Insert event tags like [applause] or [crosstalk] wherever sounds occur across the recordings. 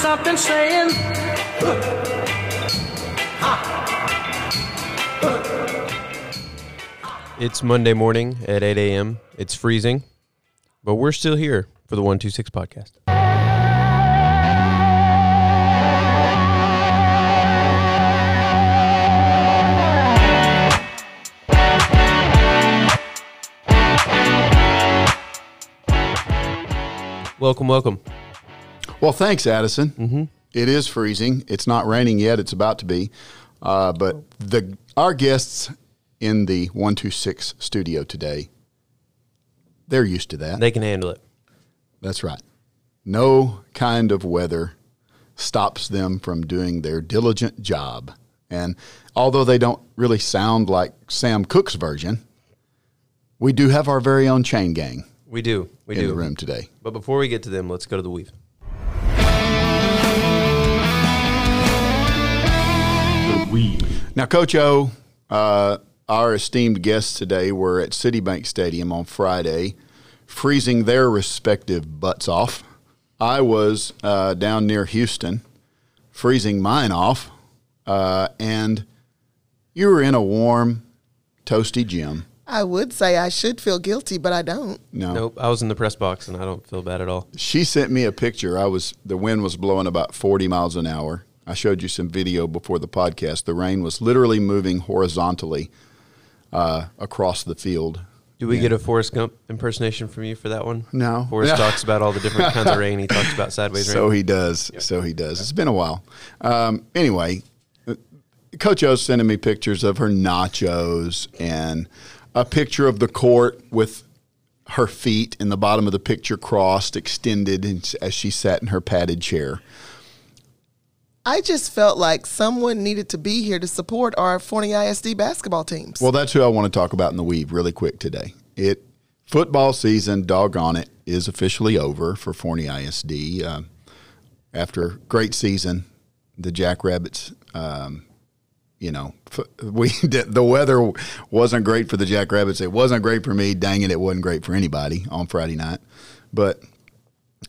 something saying, It's Monday morning at 8 a.m. It's freezing, but we're still here for the 126 podcast. Welcome, welcome. Well, thanks, Addison. Mm-hmm. is freezing. It's not raining yet. It's about to be. Uh, but the our guests in the one two six studio today, they're used to that. They can handle it. That's right. No kind of weather stops them from doing their diligent job. And although they don't really sound like Sam Cooke's version, we do have our very own chain gang We do. We in do. the room today. But before we get to them, let's go to the weave. Now, Coach O, uh, our esteemed guests today were at Citibank Stadium on Friday, freezing their respective butts off. I was uh, down near Houston, freezing mine off, uh, and you were in a warm, toasty gym. I would say I should feel guilty, but I don't. No, Nope, I was in the press box and I don't feel bad at all. she sent me a picture. I was the wind was blowing about 40 miles an hour. I showed you some video before the podcast. The rain was literally moving horizontally uh, across the field. Do we get a Forrest Gump impersonation from you for that one? No. Forrest [laughs] talks about all the different kinds of rain. He talks about sideways rain. So he does. So he does. It's been a while. Um, anyway, uh, Coach O's sending me pictures of her nachos and a picture of the court with her feet in the bottom of the picture crossed, extended as she sat in her padded chair. I just felt like someone needed to be here to support our Forney ISD basketball teams. Well, that's who I want to talk about in the weave really quick today. It football season, doggone it, is officially over for Forney ISD. Um, after great season, the Jackrabbits, um, you know, we [laughs] the weather wasn't great for the Jackrabbits. It wasn't great for me. Dang it, it wasn't great for anybody on Friday night. But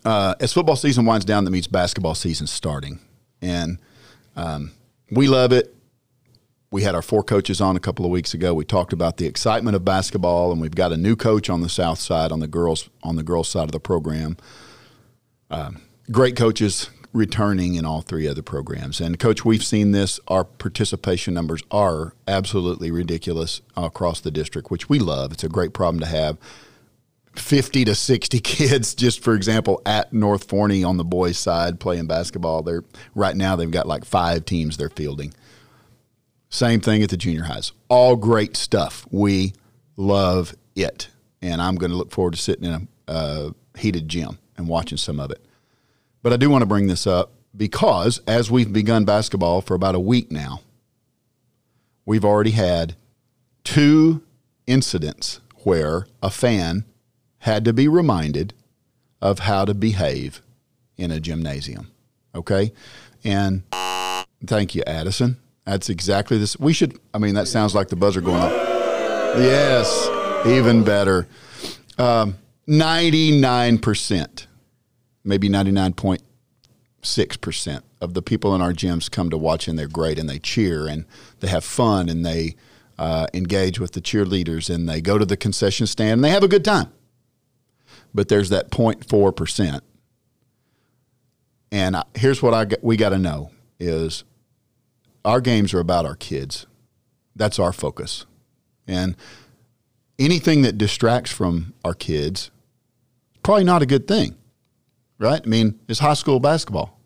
uh, as football season winds down, that means basketball season starting, and um, we love it we had our four coaches on a couple of weeks ago. We talked about the excitement of basketball, and we've got a new coach on the south side on the girls on the girls side of the program. Um, great coaches returning in all three other programs. And coach, we've seen this. Our participation numbers are absolutely ridiculous across the district, which we love. It's a great problem to have. 50 to 60 [laughs] kids just for example at North Forney on the boys side playing basketball. They're right now they've got like 5 teams they're fielding. Same thing at the junior highs. All great stuff. We love it. And I'm going to look forward to sitting in a heated gym and watching some of it. But I do want to bring this up because as we've begun basketball for about a week now, we've already had two incidents where a fan had to be reminded of how to behave in a gymnasium. Okay? And thank you, Addison. That's exactly this. We should, I mean, that sounds like the buzzer going off. Yes, even better. Um, 99%, maybe 99.6% of the people in our gyms come to watch and they're great and they cheer and they have fun and they uh, engage with the cheerleaders and they go to the concession stand and they have a good time. But there's that 0.4%. And I, here's what I we got to know is our games are about our kids. That's our focus. And anything that distracts from our kids, probably not a good thing, right? I mean, it's high school basketball.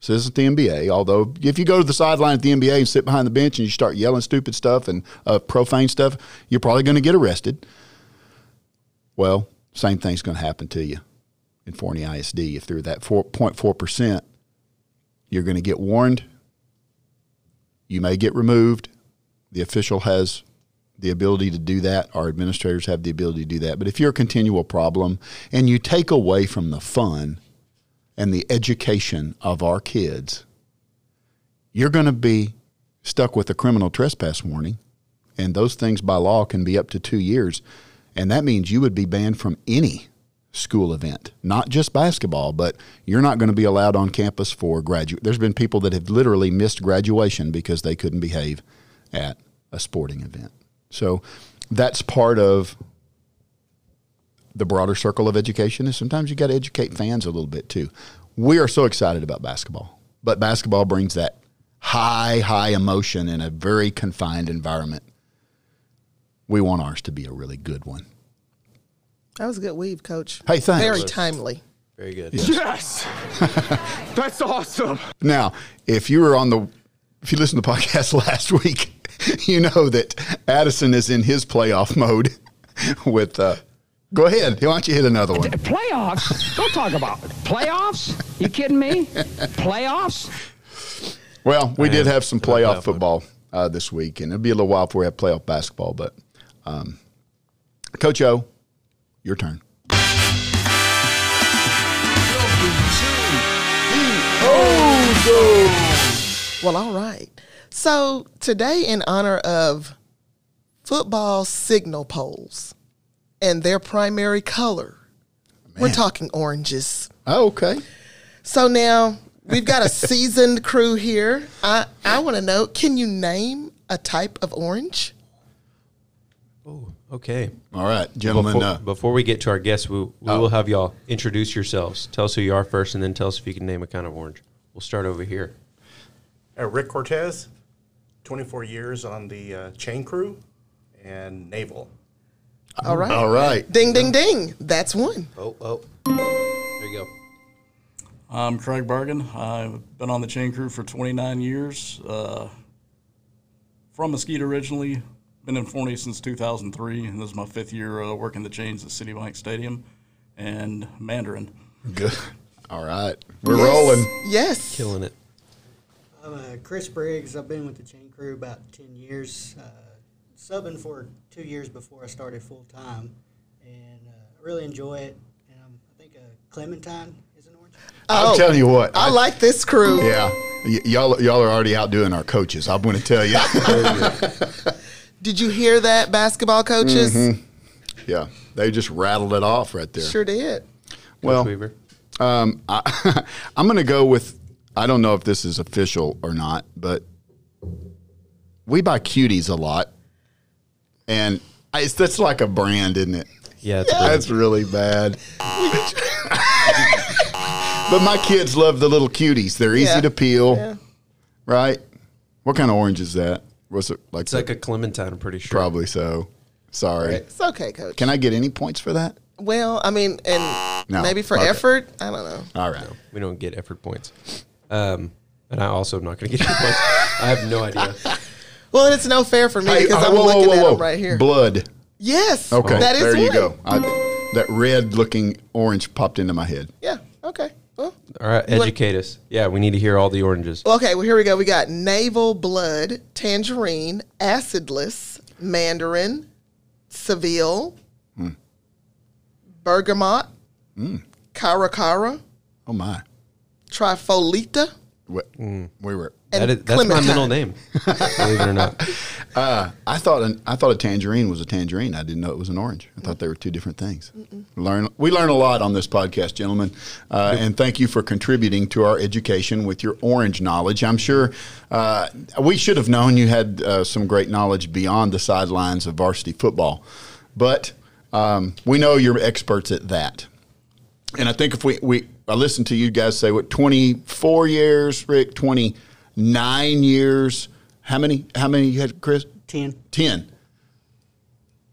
So This isn't the NBA. Although, if you go to the sideline at the NBA and sit behind the bench and you start yelling stupid stuff and uh, profane stuff, you're probably going to get arrested. Well, same thing's going to happen to you in Forney ISD. If they're that 4.4%, you're going to get warned. You may get removed. The official has the ability to do that. Our administrators have the ability to do that. But if you're a continual problem and you take away from the fun and the education of our kids, you're going to be stuck with a criminal trespass warning. And those things by law can be up to two years. And that means you would be banned from any school event, not just basketball, but you're not going to be allowed on campus for graduate. There's been people that have literally missed graduation because they couldn't behave at a sporting event. So that's part of the broader circle of education is sometimes you got to educate fans a little bit too. We are so excited about basketball, but basketball brings that high, high emotion in a very confined environment. We want ours to be a really good one. That was a good weave, Coach. Hey, thanks. Very timely. Very good. Yes! [laughs] That's awesome! Now, if you were on the, if you listened to the podcast [laughs] last week, you know that Addison is in his playoff mode [laughs] with, uh, go ahead. Why don't you hit another one? Playoffs? Don't talk about it. Playoffs? You kidding me? Playoffs? Well, we I did have some playoff playoff football uh, this week, and it'll be a little while before we have playoff basketball. But, um, Coach O, your turn. Well, all right. So today, in honor of football signal poles and their primary color, we're talking oranges. Oh, okay. So now we've got a [laughs] seasoned crew here. I, I want to know can you name a type of orange? Okay. All right, gentlemen. Before, Uh, before we get to our guests, we, we Oh. will have y'all introduce yourselves. Tell us who you are first, and then tell us if you can name a kind of orange. We'll start over here. Uh, Rick Cortez, 24 years on the uh, chain crew and navel. All right. all right. Ding, ding, ding. That's one. Oh, oh. There you go. I'm Craig Bergen. I've been on the chain crew for 29 years. Uh, from Mesquite originally, been in Forney since 2003, and this is my fifth year uh, working the chains at City Bank Stadium and Mandarin. Good. All right. We're Yes. rolling. Yes. Killing it. I'm uh, Chris Briggs. I've been with the chain crew about 10 years, uh, subbing for two years before I started full time, and uh, I really enjoy it. And um, I think uh, Clementine is an orange. I'm telling you what. I like this crew. Yeah. Y- y'all, y'all are already outdoing our coaches. I'm going to tell you. [laughs] Did you hear that, basketball coaches? Mm-hmm. yeah. They just rattled it off right there. Sure did. Well, Weaver. Um, I, [laughs] I'm going to go with. I don't know if this is official or not, but we buy cuties a lot, and I, it's, that's like a brand, isn't it? Yeah, it's That's really bad. [laughs] but my kids love the little cuties. They're easy Yeah. to peel, Yeah. right? What kind of orange is that? Was it like, It's like a clementine, I'm pretty sure. probably so? Sorry. It's okay, coach. Can I get any points for that? well, I mean, and No. maybe for Okay. effort. I don't know. All right. We don't get effort points. Um, and I also am not going to get any points. I have no idea. [laughs] Well, and it's no fair for me Hey, because uh, I'm whoa, whoa, looking whoa, at whoa. them right here. Blood. yes. Okay, That is there you go. I, that red looking orange popped into my head. Yeah. Okay. Well, All right, You want- educate us. Yeah, we need to hear all the oranges. okay. Well, here we go. We got navel blood, tangerine, acidless, mandarin, Seville, Hmm. bergamot, caracara, Oh my, trifoliate, we, we were. and That is, that's my middle name, believe it or not. [laughs] I thought an, I thought a tangerine was a tangerine. I didn't know it was an orange. I thought they were two different things. Learn we learn a lot on this podcast, gentlemen, uh, and thank you for contributing to our education with your orange knowledge. I'm sure uh, we should have known you had uh, some great knowledge beyond the sidelines of varsity football, but um, we know you're experts at that. And I think if we, we I listened to you guys say what 24 years, Rick, 29 years. How many? How many you had, Chris? 10. 10.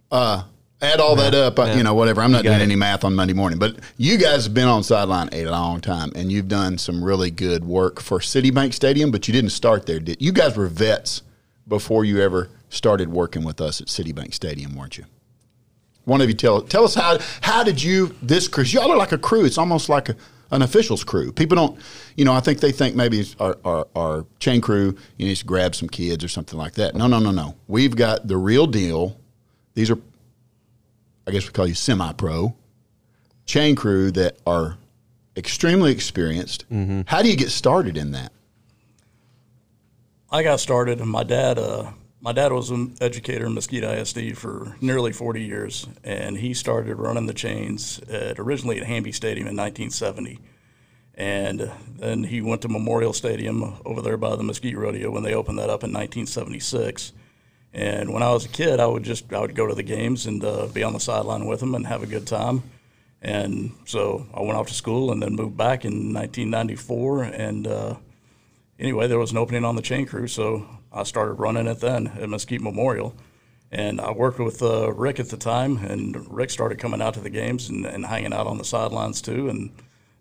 Uh, add all that up, uh, yeah. you know, whatever. I'm not doing it. any math on Monday morning, but you guys have been on sideline a long time, and you've done some really good work for Citibank Stadium. But you didn't start there, did you? Guys were vets before you ever started working with us at Citibank Stadium, weren't you? One of you tell tell us how how did you this because y'all are like a crew. It's almost like a, an officials crew. People don't, you know, I think they think maybe it's our, our our chain crew. You need to grab some kids or something like that. No, no, no, no. We've got the real deal. These are, I guess we call you semi-pro chain crew that are extremely experienced. How do you get started in that? I got started, and my dad uh, my dad was an educator in Mesquite ISD for nearly 40 years, and he started running the chains at, originally at Hanby Stadium in 1970. And then he went to Memorial Stadium over there by the Mesquite Rodeo when they opened that up in 1976. And when I was a kid, I would just I would go to the games and uh, be on the sideline with him and have a good time. And so I went off to school and then moved back in 1994. And uh, anyway, there was an opening on the chain crew, so I started running it then at Mesquite Memorial. And I worked with uh, Rick at the time, and Rick started coming out to the games and, and hanging out on the sidelines too. And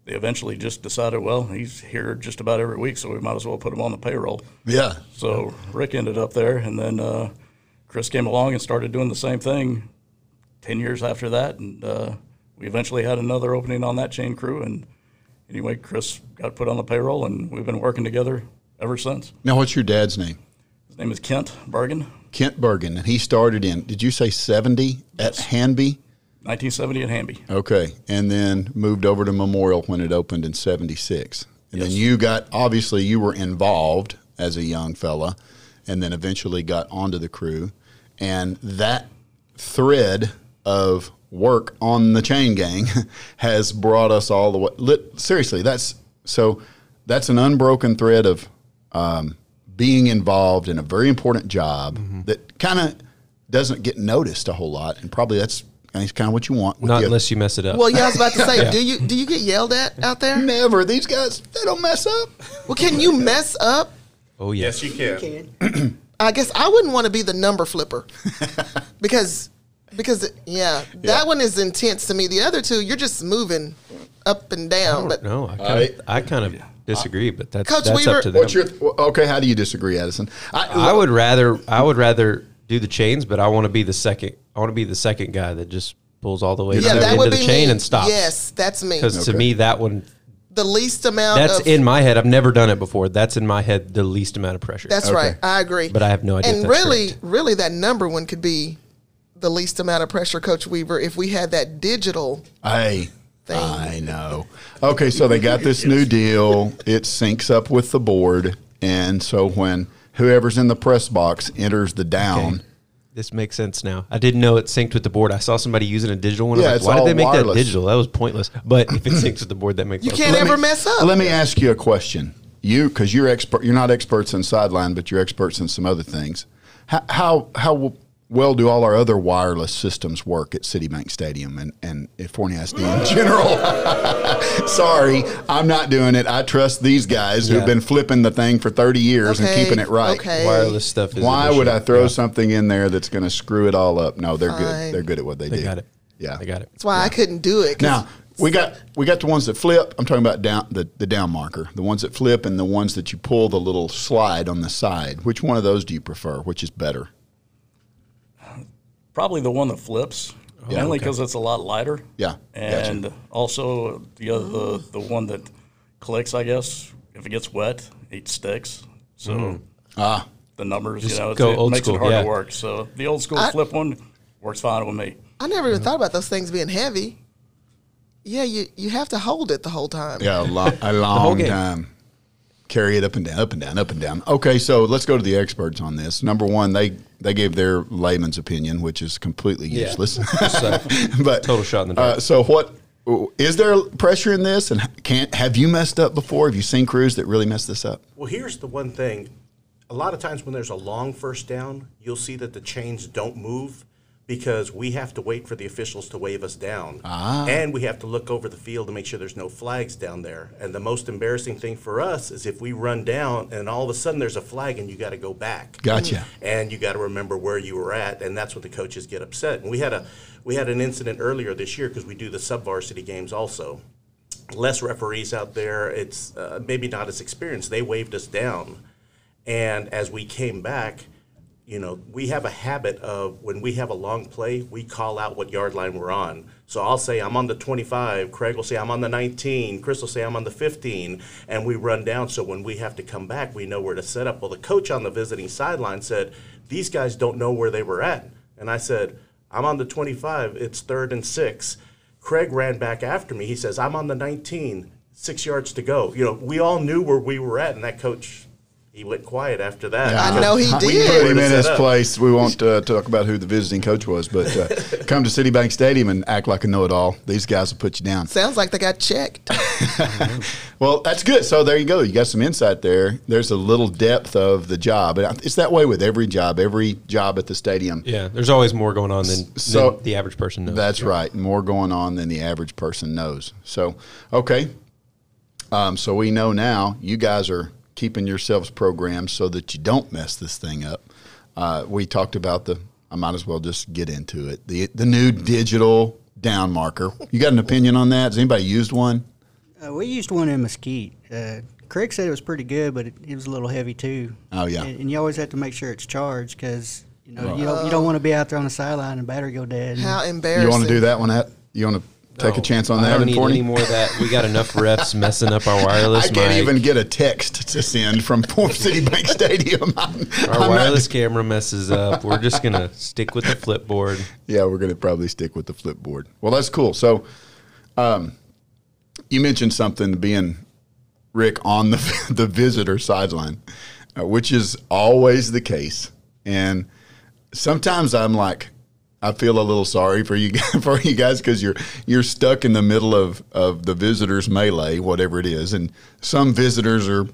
they eventually just decided, well, he's here just about every week, so we might as well put him on the payroll. Yeah. So Rick ended up there, and then uh, Chris came along and started doing the same thing. Ten years after that, and uh, we eventually had another opening on that chain crew. And anyway, Chris got put on the payroll, and we've been working together ever since. Now, what's your dad's name? His name is Kent Bergen. Kent Bergen, and he started in. Did you say seventy at Hanby? 1970 at Hanby. Okay, and then moved over to Memorial when it opened in '76, and Yes. then you got obviously you were involved as a young fella, and then eventually got onto the crew, and that thread of work on the chain gang [laughs] has brought us all the way. Lit, seriously, that's so that's an unbroken thread of um, being involved in a very important job Mm-hmm. that kind of doesn't get noticed a whole lot, and probably that's kind of what you want. Not the- unless you mess it up. Well, yeah, I was about to say, [laughs] do you do you get yelled at out there? Never. These guys, they don't mess up. Well, can you mess up? oh yes. Yes, you can. Can. [clears throat] I guess I wouldn't want to be the number flipper [laughs] because because yeah, that one is intense to me. The other two, you're just moving up and down. But No, I kind of, I kind of disagree, but that's Coach that's Weaver- up to them. What's your okay? How do you disagree, Addison? I would rather I would rather do the chains, but I want to be the second. I want to be the second guy that just pulls all the way yeah, to the end of the chain me. and stops. Yes, that's me. because to me that one The least amount. that's of, in my head. I've never done it before. That's in my head the least amount of pressure. That's Okay. right. I agree. But I have no idea if And that's really, correct. really, that number one could be the least amount of pressure, Coach Weaver, if we had that digital. Hey, Thing. I know. Okay, so they got this new deal. It syncs up with the board, and so when whoever's in the press box enters the down, Okay. This makes sense now. I didn't know it synced with the board. I saw somebody using a digital one. I Yeah, was like, why did they make wireless. that digital? That was pointless. But if it syncs with the board, that makes You can't ever me- mess up. Let me ask you a question. You, because you're expert, you're not experts in sideline, but you're experts in some other things. How how, how well do all our other wireless systems work at Citibank Stadium and and at Forney ISD in general? [laughs] Sorry, I'm not doing it. I trust these guys who've been flipping the thing for 30 years and keeping it right. okay. Wireless stuff is. Why would I throw Yeah. something in there that's going to screw it all up? No, they're Fine. good. They're good at what they, They do. got it. Yeah, They got it. That's why I couldn't do it. now we got we got the ones that flip. I'm talking about down the, the down marker, the ones that flip, and the ones that you pull the little slide on the side. Which one of those do you prefer? Which is better? Probably the one that flips, Yeah, mainly okay. because it's a lot lighter. Yeah, gotcha. And also the other the, the one that clicks, I guess, if it gets wet, it sticks. So Ah, the numbers, Just you know, it's, go it old makes school, it hard yeah. to work. So the old school I- flip one works fine with me. I never even thought about those things being heavy. Yeah, you you have to hold it the whole time. yeah, a, lo- a [laughs] long time. Carry it up and down, up and down, up and down. Okay, so let's go to the experts on this. Number one, they they gave their layman's opinion, which is completely Yeah. useless. [laughs] Just [laughs] but total shot in the dark. Uh, so what is there pressure in this? And can't have you messed up before? Have you seen crews that really messed this up? Well, here's the one thing. A lot of times when there's a long first down, you'll see that the chains don't move because we have to wait for the officials to wave us down. And we have to look over the field to make sure there's no flags down there. And the most embarrassing thing for us is if we run down and all of a sudden there's a flag and you got to go back Gotcha. and you got to remember where you were at, and that's when the coaches get upset. And we had a we had an incident earlier this year because we do the sub varsity games also. Less referees out there. It's uh, maybe not as experienced. They waved us down, and as we came back, you know, we have a habit of when we have a long play, we call out what yard line we're on. So I'll say I'm on the 25, Craig will say I'm on the 19, Chris will say I'm on the 15, and we run down. So when we have to come back, we know where to set up. Well, the coach on the visiting sideline said, These guys don't know where they were at. And I said, I'm on the 25, it's third and six. Craig ran back after me. He says, I'm on the 19, six yards to go. You know, we all knew where we were at, and that coach he went quiet after that. Yeah. I know he did. We put him in his place. We won't uh, talk about who the visiting coach was, but uh, [laughs] come to Citibank Stadium and act like a know-it-all. These guys will put you down. Sounds like they got checked. [laughs] Well, that's good. So there you go. You got some insight there. There's a little depth of the job. And It's that way with every job, every job at the stadium. Yeah, there's always more going on than, So- than the average person knows. That's right. More going on than the average person knows. So, okay. Um, so we know now you guys are keeping yourselves programmed so that you don't mess this thing up. Uh, we talked about the. I might as well just get into it. The the new digital down marker. You got an opinion on that? Has anybody used one? Uh, we used one in Mesquite. Uh, Craig said it was pretty good, but it, it was a little heavy too. Oh, yeah. and, and you always have to make sure it's charged because you know you don't you don't want to be out there on the sideline and battery go dead. How embarrassing. You want to do that one? At you want to take a chance on I that? don't need 40? any more of that. We got enough refs messing up our wireless I can't mic. even get a text to send from Citibank [laughs] Stadium. I'm- Our I'm not- wireless camera messes up. We're just gonna stick with the flipboard. Yeah, we're going to probably stick with the flipboard. Well, that's cool. So, um, you mentioned something being Rick on the [laughs] the visitor sideline, uh, which is always the case. And sometimes I'm like, I feel a little sorry for you [laughs] for you guys because you're you're stuck in the middle of of the visitors melee, whatever it is, and some visitors are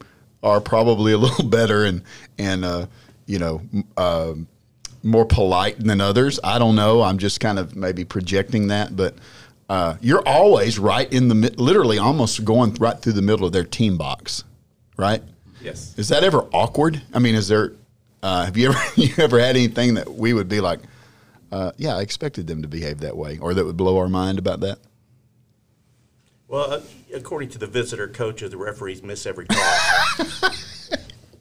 are probably a [laughs] little better and and uh, you know. um more polite than others. I don't know. I'm just kind of maybe projecting that, but uh, you're always right in the literally almost going right through the middle of their team box, right? Yes. Is that ever awkward? I mean, is there? Uh, have you ever [laughs] you ever had anything that we would be like, uh, yeah, I expected them to behave that way, or that would blow our mind about that? Well, uh, according to the visitor coaches, the referees miss every call. [laughs]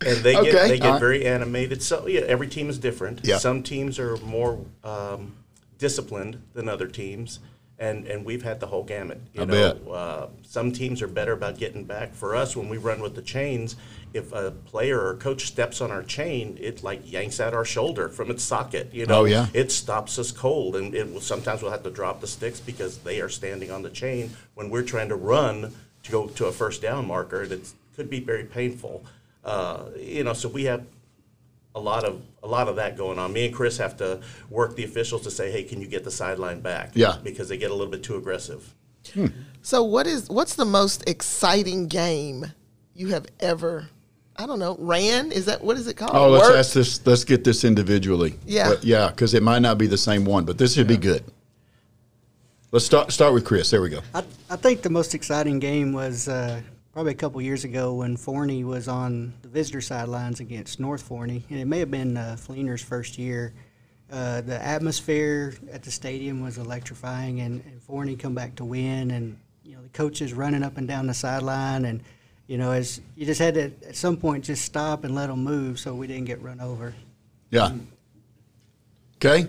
and they Okay, get they get right. very animated. So yeah, every team is different. Yeah. Some teams are more um, disciplined than other teams, and and we've had the whole gamut. You I know, bet. Uh, some teams are better about getting back. For us, when we run with the chains, if a player or coach steps on our chain, it like yanks out our shoulder from its socket. You know, Oh, yeah. it stops us cold, and it will, sometimes we'll have to drop the sticks because they are standing on the chain when we're trying to run to go to a first down marker. That could be very painful. Uh, you know, so we have a lot of a lot of that going on. Me and Chris have to work the officials to say, "Hey, can you get the sideline back?" Yeah. because they get a little bit too aggressive. So what is what's the most exciting game you have ever I don't know, ran? Is that what is it called? Oh, let's Worked? ask this. Let's get this individually. Yeah. But yeah, because it might not be the same one, but this should be good. Let's start start with Chris. There we go. I, I think the most exciting game was uh, probably a couple years ago when Forney was on the visitor sidelines against North Forney, and it may have been uh, Fleener's first year. Uh, the atmosphere at the stadium was electrifying, and, and Forney come back to win, and you know the coaches running up and down the sideline, and you know as you just had to at some point just stop and let them move so we didn't get run over. Yeah. Okay,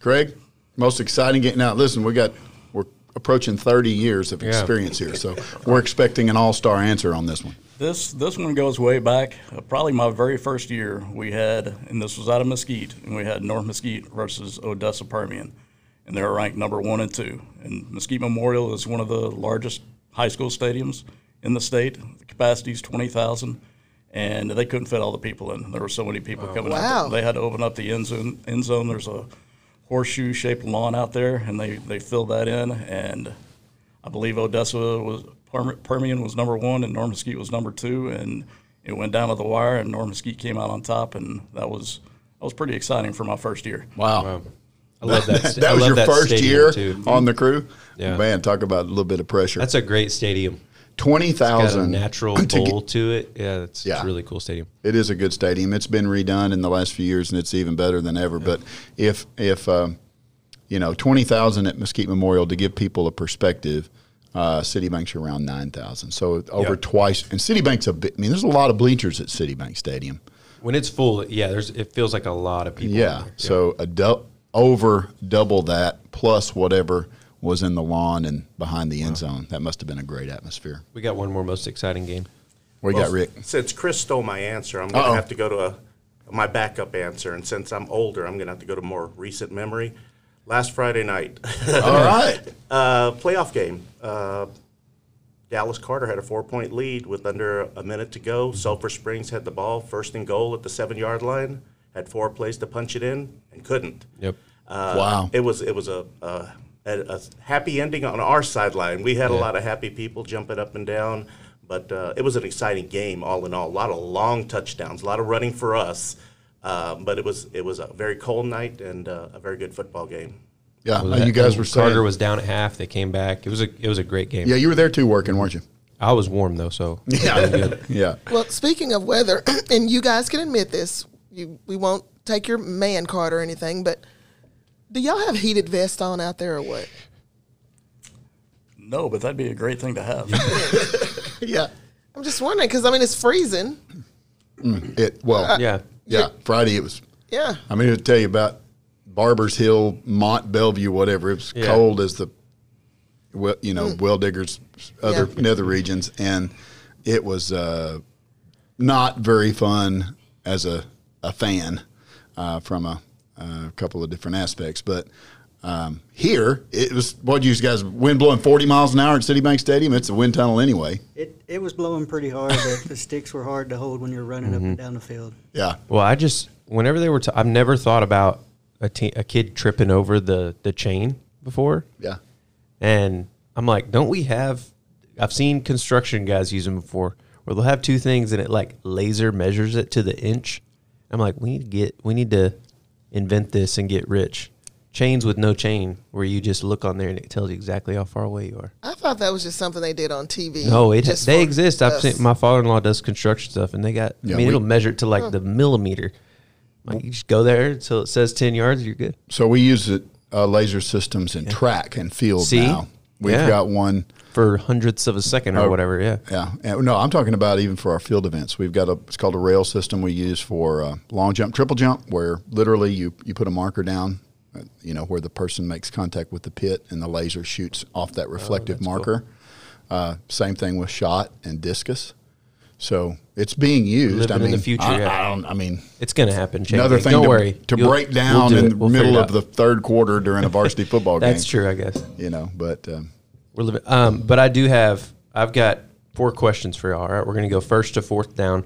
Craig. Most exciting game. Now, listen, we got we're approaching thirty years of Yeah. experience here, so we're expecting an all-star answer on this one. This this one goes way back. Uh, probably my very first year we had, and this was out of Mesquite, and we had North Mesquite versus Odessa Permian, and they were ranked number one and two. And Mesquite Memorial is one of the largest high school stadiums in the state. The capacity is twenty thousand, and they couldn't fit all the people in. There were so many people coming Wow. out. They had to open up the end zone. End zone. There's a horseshoe shaped lawn out there, and they they filled that in and. I believe Odessa was Perm- Permian was number one and North Mesquite was number two, and it went down to the wire, and North Mesquite came out on top, and that was that was pretty exciting for my first year. Wow. I love that. [laughs] sta- that I was love your that first year too. on the crew. Yeah. Man, talk about a little bit of pressure. That's a great stadium. Twenty thousand natural [clears throat] to bowl to it. Yeah, it's, Yeah. it's really cool stadium. It is a good stadium. It's been redone in the last few years, and it's even better than ever. But if if um, you know twenty thousand at Mesquite Memorial to give people a perspective, uh, Citibank's around nine thousand. So over Yeah. twice. And Citibank's a bit. I mean, there's a lot of bleachers at Citibank Stadium. When it's full, yeah, there's it feels like a lot of people. Yeah. So a du- over double that plus whatever was in the lawn and behind the end zone. That must have been a great atmosphere. we got one more most exciting game. What you got, Rick? Since Chris stole my answer, I'm going to have to go to a, my backup answer. And since I'm older, I'm going to have to go to more recent memory. Last Friday night, [laughs] All right. [laughs] uh, playoff game. Uh, Dallas Carter had a four point lead with under a minute to go. Sulphur Springs had the ball, first and goal at the seven yard line, had four plays to punch it in, and couldn't. Yep. Uh, Wow. It was it was a, a, a, a happy ending on our sideline. We had a lot of happy people jumping up and down, but uh, it was an exciting game all in all. A lot of long touchdowns, a lot of running for us, um, but it was it was a very cold night and uh, a very good football game. Yeah, Well, and you guys and were saying. Carter was down at half. They came back. It was a it was a great game. yeah, you were there too, working, weren't you? I was warm though, so [laughs] Yeah, good. yeah. Well, speaking of weather, [clears throat] and you guys can admit this, you we won't take your man card or anything, but do y'all have heated vest on out there or what? No, but that'd be a great thing to have. [laughs] [laughs] Yeah. I'm just wondering because I mean it's freezing. It well, Yeah. yeah. Friday it was. Yeah. I mean, to tell you about Barbers Hill, Mont Belvieu, whatever. It was Yeah. cold as the, well, you know, well diggers, other Yeah. nether regions, and it was uh, not very fun as a a fan uh, from a, a couple of different aspects, but. Um, here it was what you guys wind blowing 40 miles an hour at Citibank Stadium. It's a wind tunnel anyway. It it was blowing pretty hard. the, the sticks were hard to hold when you're running up and Mm-hmm. down the field. Yeah, Well, I just whenever they were, t- I've never thought about a, te- a kid tripping over the the chain before, yeah. and I'm like, don't we have? I've seen construction guys use them before, where they'll have two things and it like laser measures it to the inch. I'm like, we need to get, we need to invent this and get rich. Chains with no chain, where you just look on there and it tells you exactly how far away you are. I thought that was just something they did on TV. No, it just they for exist. I've us. seen my father-in-law does construction stuff, and they got. Yeah, I mean, we- it'll measure it to like the millimeter. Like you just go there until it says ten yards, you're good. So we use it, uh, laser systems in track and field See? now. We've Yeah. got one. For hundredths of a second or Oh, whatever. Yeah. Yeah. And, no, I'm talking about even for our field events. We've got a it's called a rail system we use for uh, long jump, triple jump, where literally you you put a marker down, uh, you know, where the person makes contact with the pit, and the laser shoots off that reflective Oh, that's cool. marker. Uh, same thing with shot and discus. So it's being used. Living I in mean, the future, I, yeah. I don't. I mean, It's gonna happen. Chain another thing Don't to, worry. to You'll- break we'll down do in the We'll middle of the third quarter during a [laughs] varsity football game. That's true, I guess. You know, but um, We're living. Um, but I do have. I've got four questions for y'all. All right, we're gonna go first to fourth down.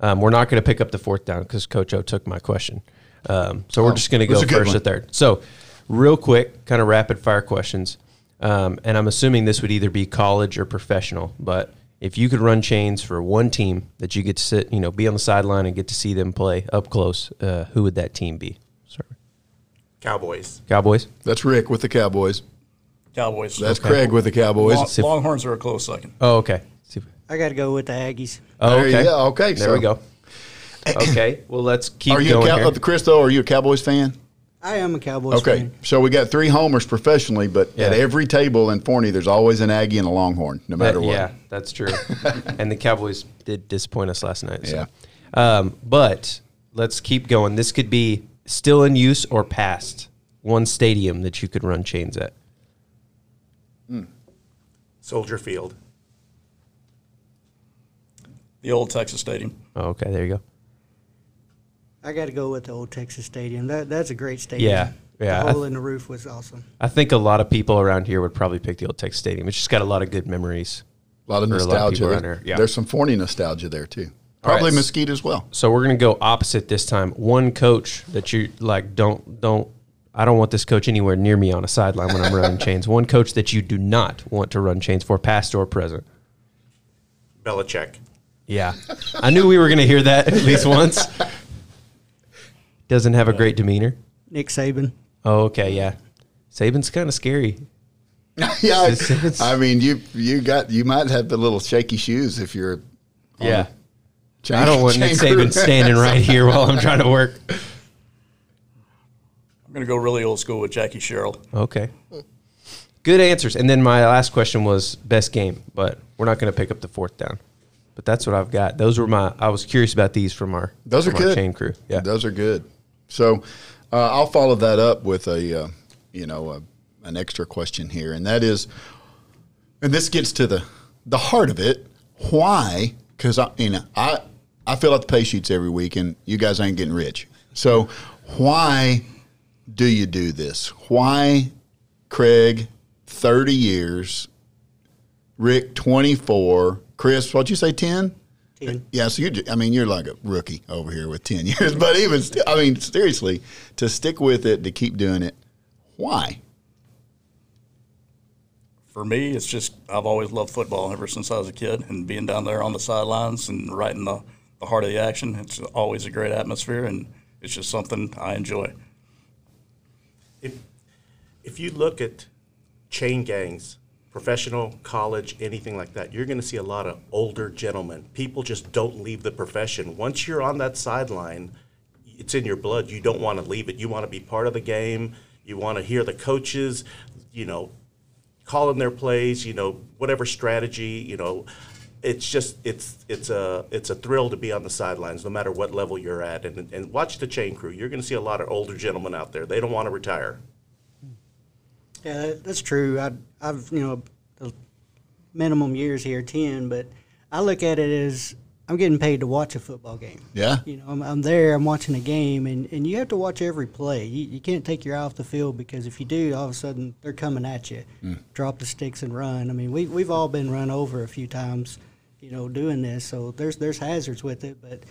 Um, we're not gonna pick up the fourth down because Coach O took my question. Um, so we're Oh, just gonna go first one. to third. So, real quick, kind of rapid fire questions. Um, and I'm assuming this would either be college or professional. But if you could run chains for one team that you get to sit, you know, be on the sideline and get to see them play up close, uh, who would that team be? Sorry, Cowboys. Cowboys. that's Rick with the Cowboys. Cowboys. That's Craig with the Cowboys. Long, if- Longhorns are a close second. Oh, okay. See if- I got to go with the Aggies. Oh, There you okay. go. Okay, There so- we go. Okay. Well, let's keep Are you going a Cow- here. Chris? Though, are you a Cowboys fan? I am a Cowboys fan. Okay, fan. so we got three homers professionally, but at Yeah. every table in Forney, there's always an Aggie and a Longhorn, no matter That- what. Yeah, that's true. [laughs] and the Cowboys did disappoint us last night. So. Yeah. Um, but let's keep going. This could be still in use or past. One stadium that you could run chains at. Soldier Field. The old Texas Stadium. Oh, okay. There you go. I got to go with the old Texas Stadium. That that's a great stadium. Yeah, yeah, The hole th- in the roof was awesome. I think a lot of people around here would probably pick the old Texas Stadium. It's just got a lot of good memories. A lot of For a lot of nostalgia. there. yeah. There's some Forney nostalgia there too. All right. Probably Mesquite as well. So we're gonna go opposite this time. One coach that you like don't don't I don't want this coach anywhere near me on a sideline when I'm [laughs] running chains. One coach that you do not want to run chains for, past or present. Belichick. Yeah, I knew we were gonna hear that at least once. Doesn't have a great demeanor. Nick Saban. Oh, okay, yeah. Saban's kind of scary. [laughs] yeah, It's- it's- I mean, you you got you might have the little shaky shoes if you're. Yeah, the chain- I don't want Nick. [laughs] Saban standing right here while I'm trying to work. I'm going to go really old school with Jackie Sherrill. Okay. Good answers. And then my last question was best game, but we're not going to pick up the fourth down. But that's what I've got. Those were my. I was curious about these from our. Those are from our good. chain crew. Yeah. those are good. So, uh, I'll follow that up with a, uh, you know, a, an extra question here, and that is, and this gets to the the heart of it. Why? Because I, you know, I I fill out the pay sheets every week, and you guys ain't getting rich. So, why do you do this? Why, Craig? Thirty years. Rick, 24. Chris, what'd you say, 10? 10. Yeah, so you're, ju- I mean, you're like a rookie over here with 10 [laughs] years. But even, still, I mean, seriously, to stick with it, to keep doing it, why? For me, it's just I've always loved football ever since I was a kid, and being down there on the sidelines and right in the, the heart of the action, it's always a great atmosphere, and it's just something I enjoy. If if you look at chain gangs, professional, college, anything like that, you're going to see a lot of older gentlemen. People just don't leave the profession. Once you're on that sideline, it's in your blood. You don't want to leave it. You want to be part of the game. You want to hear the coaches, you know, calling their plays, you know, whatever strategy, you know, it's just it's it's a it's a thrill to be on the sidelines, no matter what level you're at, and and watch the chain crew. You're going to see a lot of older gentlemen out there. They don't want to retire. Yeah, that's true. I, I've you know minimum years here, ten, but I look at it as I'm getting paid to watch a football game. Yeah. You know, I'm, I'm there, I'm watching a game, and, and you have to watch every play. You, you can't take your eye off the field because if you do, all of a sudden they're coming at you. Hmm. Drop the sticks and run. I mean, we we've all been run over a few times, you know, doing this. So there's there's hazards with it, but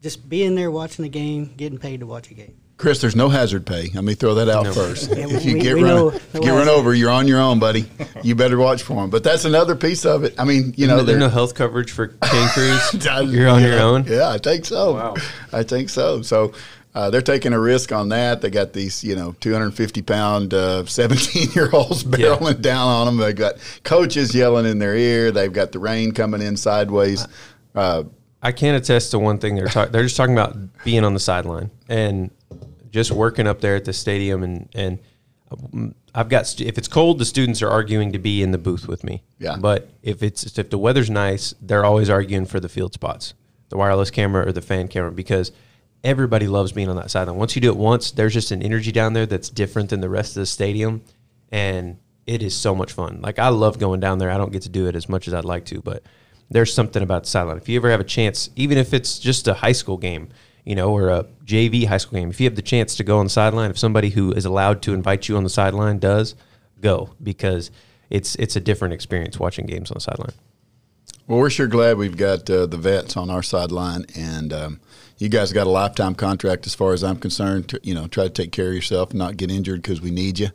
just being there watching the game, getting paid to watch a game. Chris, there's no hazard pay. Let me throw that out first. [laughs] Yeah, if you we- get we run, if you get run over, you're on your own, buddy. You better watch for them. But that's another piece of it. I mean, you know, there's no health coverage for chain crews. I- You're on your own. Yeah, I think so. Wow. I think so. So uh, they're taking a risk on that. They got these, you know, 250 pound [laughs] 17 year olds barreling down on them. They got coaches yelling in their ear. They've got the rain coming in sideways. Uh, I can't attest to one thing. They're talk- they're just talking about being on the sideline and just working up there at the stadium and and um, I've got if it's cold, the students are arguing to be in the booth with me. Yeah. But if it's if the weather's nice, they're always arguing for the field spots, the wireless camera or the fan camera because everybody loves being on that sideline. Once you do it once, there's just an energy down there that's different than the rest of the stadium, and it is so much fun. Like I love going down there. I don't get to do it as much as I'd like to, but there's something about the sideline. If you ever have a chance, even if it's just a high school game, you know, or a JV high school game, if you have the chance to go on the sideline, if somebody who is allowed to invite you on the sideline does, go because it's it's a different experience watching games on the sideline. Well, we're sure glad we've got uh, the vets on our sideline, and um, you guys got a lifetime contract, as far as I'm concerned. To, you know, try to take care of yourself, not get injured because we need you.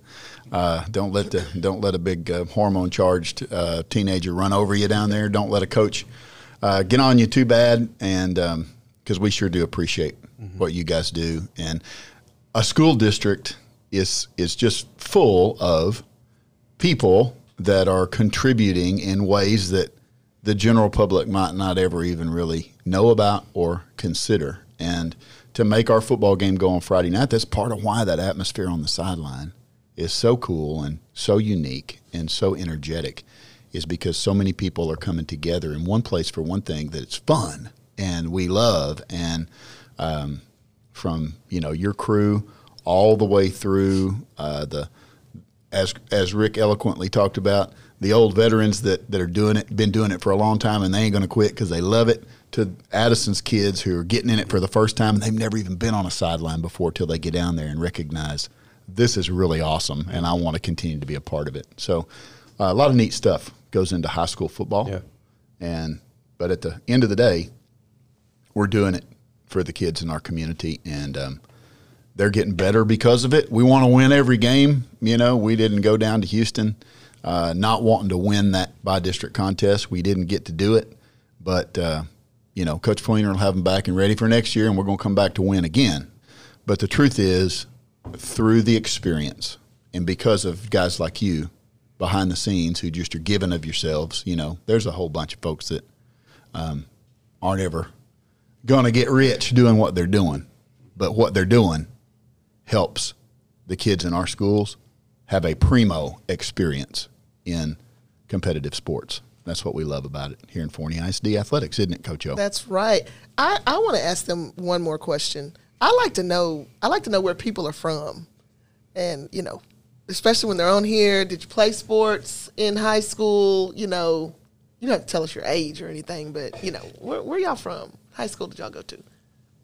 Uh, don't let the don't let a big uh, hormone charged uh, teenager run over you down there. Don't let a coach uh, get on you too bad, and because we sure do appreciate mm-hmm. what you guys do. And a school district is is just full of people that are contributing in ways that the general public might not ever even really know about or consider. And to make our football game go on Friday night, that's part of why that atmosphere on the sideline is so cool and so unique and so energetic, is because so many people are coming together in one place for one thing that it's fun and we love. And um, from you know your crew all the way through uh, the as as Rick eloquently talked about, the old veterans that, that are doing it, been doing it for a long time, and they ain't going to quit because they love it. To Addison's kids who are getting in it for the first time, and they've never even been on a sideline before till they get down there and recognize this is really awesome, and I want to continue to be a part of it. So, uh, a lot of neat stuff goes into high school football, Yeah. and but at the end of the day, we're doing it for the kids in our community, and um, they're getting better because of it. We want to win every game. You know, we didn't go down to Houston uh, not wanting to win that by district contest. We didn't get to do it, but uh, you know, Coach Fleener will have them back and ready for next year, and we're going to come back to win again. But the truth is, through the experience and because of guys like you behind the scenes who just are giving of yourselves, you know, there's a whole bunch of folks that um, aren't ever going to get rich doing what they're doing, but what they're doing helps the kids in our schools have a primo experience in competitive sports. That's what we love about it here in Forney ISD athletics, isn't it, Coach O? That's right. I, I want to ask them one more question. I like to know. I like to know where people are from, and you know, especially when they're on here. Did you play sports in high school? You know, you don't have to tell us your age or anything, but you know, where, where y'all from? High school did y'all go to?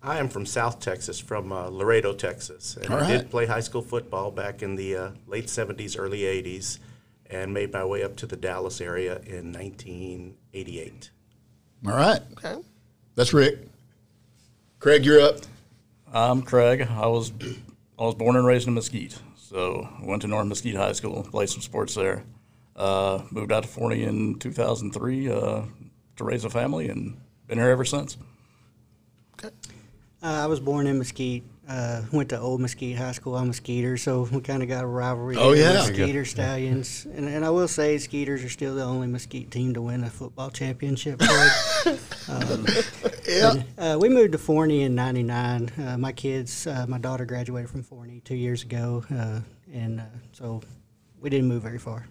I am from South Texas, from uh, Laredo, Texas, and All I did play high school football back in the uh, late '70s, early '80s, and made my way up to the Dallas area in 1988. All right. Okay. That's Rick. Craig, you're up. I'm Craig. I was I was born and raised in Mesquite, so I went to North Mesquite High School, played some sports there. Uh, moved out to Forney in 2003 uh, to raise a family, and been here ever since. Uh, I was born in Mesquite. Uh, went to Old Mesquite High School. I'm a Skeeter, so we kind of got a rivalry. Oh, there yeah. with Skeeter Stallions, and, and I will say Skeeters are still the only Mesquite team to win a football championship. [laughs] Craig. um, Yeah. uh, we moved to Forney in '99. Uh, my kids, uh, my daughter graduated from Forney two years ago, uh, and uh, so we didn't move very far.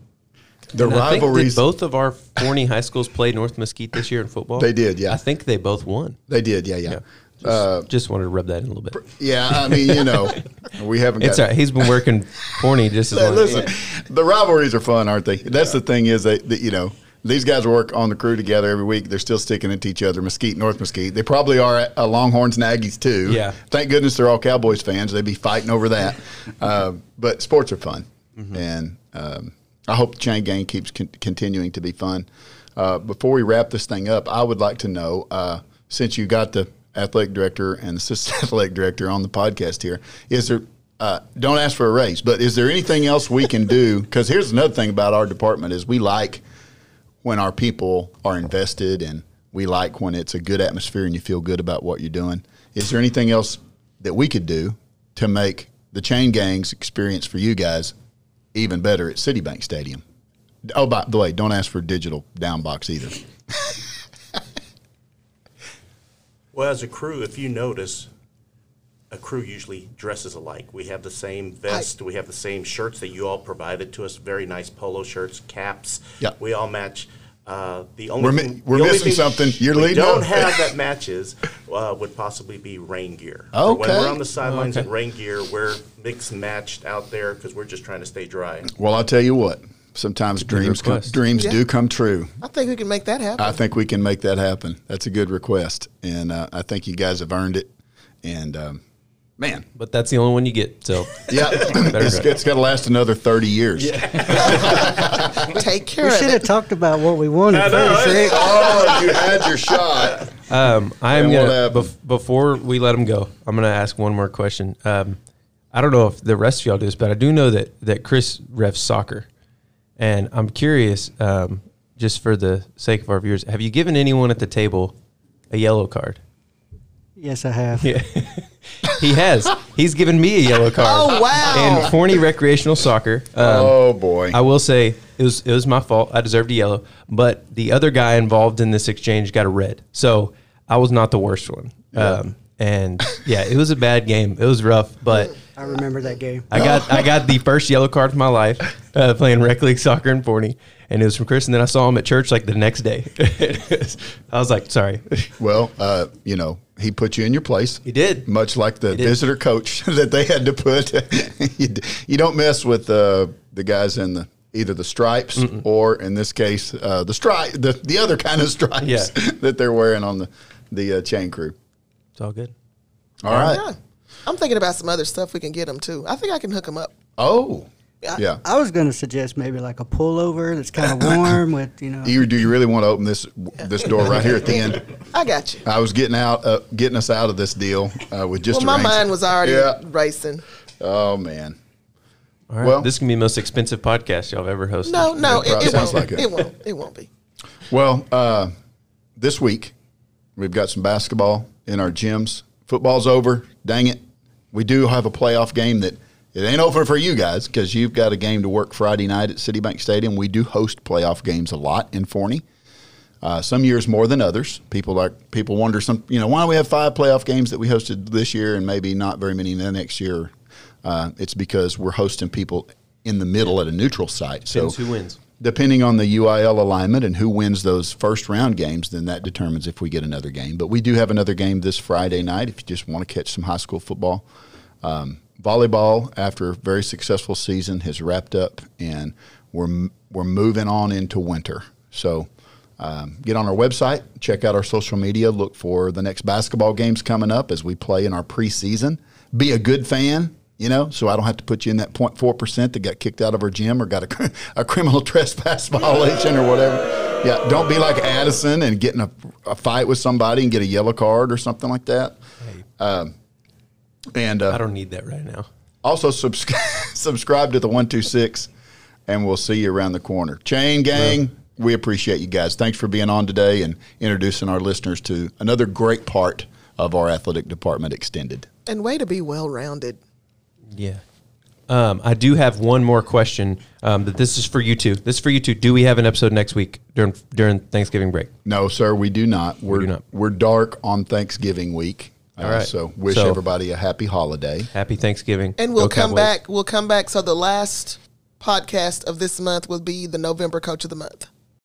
The And I think, rivalries. did both of our Forney high schools play North Mesquite this year in football? They did, yeah. I think they both won. they did, yeah, yeah. Yeah. Just, just wanted to rub that in a little bit. Yeah, I mean, you know, [laughs] we haven't It's got. all right. He's been working Forney just as long. listen, the rivalries are fun, aren't they? That's the thing is that, that you know these guys work on the crew together every week. They're still sticking it to each other. Mesquite, North Mesquite. They probably are uh, Longhorns and Aggies too. Yeah. Thank goodness they're all Cowboys fans. They'd be fighting over that. [laughs] uh, but sports are fun, and um, I hope the chain gang keeps con- continuing to be fun. Uh, before we wrap this thing up, I would like to know uh, since you got the athletic director and assistant [laughs] athletic director on the podcast here, is there uh, don't ask for a raise, but is there anything else we can do? [laughs] Because here's another thing about our department is we like when our people are invested and we like when it's a good atmosphere and you feel good about what you're doing. Is there anything else that we could do to make the chain gangs experience for you guys even better at City Bank Stadium? Oh, by the way, don't ask for digital down box either. [laughs] Well, as a crew, if you notice, a crew usually dresses alike. We have the same vest, we have the same shirts that you all provided to us. Very nice polo shirts, caps. Yeah. we all match. Uh, the only We're mi- thing, we're the only missing thing something. You're we leading don't up. have that matches uh, would possibly be rain gear. So when we're on the sidelines Okay. in rain gear, we're mixed matched out there because we're just trying to stay dry. Well, I'll tell you what. Sometimes dreams come, dreams Yeah. do come true. I think we can make that happen. I think we can make that happen. That's a good request, and uh, I think you guys have earned it. And um, man, But that's the only one you get. So [laughs] yeah, [laughs] it's, it's got to last another thirty years. [laughs] Take care We of should it. have talked about what we wanted first, Rick. oh, you had your shot. um, I'm gonna bef- before we let him go. I'm gonna ask one more question. Um, I don't know if the rest of y'all do this, but I do know that that Chris refs soccer, and I'm curious, um, just for the sake of our viewers, have you given anyone at the table a yellow card? Yes, I have. Yeah. [laughs] he has. He's given me a yellow card. Oh, wow. In Forney recreational soccer. Um, oh boy. I will say it was it was my fault. I deserved a yellow, but the other guy involved in this exchange got a red. So I was not the worst one. Um, and yeah, it was a bad game. It was rough, but I remember that game. I got I got the first yellow card of my life uh, playing rec league soccer in Forney, and it was from Chris. And then I saw him at church like the next day. [laughs] I was like, sorry. [laughs] Well, uh, you know, he put you in your place. He did. Much like the visitor coach [laughs] that they had to put. you, don't mess with uh, the guys in the either the stripes or, in this case, uh, the stripe, the, the other kind of stripes Yeah. that they're wearing on the the uh, chain crew. It's all good. All right. Yeah. I'm thinking about some other stuff we can get them too. I think I can hook them up. Oh, Yeah. yeah. I was going to suggest maybe like a pullover that's kind of [laughs] warm with, you know. You, do you really want to open this this door right here at the end? [laughs] I got you. I was getting out, uh, getting us out of this deal uh, with just Well, my arranged- mind was already Yeah. racing. Oh man. All right. Well- this can be the most expensive podcast y'all have ever hosted. No, no, That it, it sounds won't. like it. it won't. It won't be. Well, uh, this week we've got some basketball in our gyms. Football's over. Dang it. We do have a playoff game that it ain't over for you guys because you've got a game to work Friday night at City Bank Stadium. We do host playoff games a lot in Forney. Uh, some years more than others. People like people wonder some. You know, why we have five playoff games that we hosted this year and maybe not very many the next year? Uh, it's because we're hosting people in the middle at a neutral site. So Depends who wins. Depending on the UIL alignment and who wins those first round games, then that determines if we get another game. But we do have another game this Friday night if you just want to catch some high school football. Um, volleyball, after a very successful season, has wrapped up, and we're we're moving on into winter. So. Um, get on our website, check out our social media, look for the next basketball games coming up as we play in our preseason. Be a good fan. You know, so I don't have to put you in that 0.4 percent that got kicked out of our gym or got a, [laughs] a criminal [laughs] trespass violation or whatever. Yeah, don't be like Addison and get in a, a fight with somebody and get a yellow card or something like that. Um, and uh, I don't need that right now. also subscribe [laughs] subscribe to the 126 and we'll see you around the corner chain gang we appreciate you guys thanks for being on today and introducing our listeners to another great part of our athletic department extended And way to be well rounded. Yeah. Um, I do have one more question. Um, that this is for you two. This is for you two. Do we have an episode next week during during Thanksgiving break? no sir we do not we're do not. we're dark on thanksgiving week Uh, All right. so wish So- everybody a happy holiday Happy Thanksgiving. And we'll Go come Cowboys. back. We'll come back. So the last podcast of this month will be the November Coach of the Month.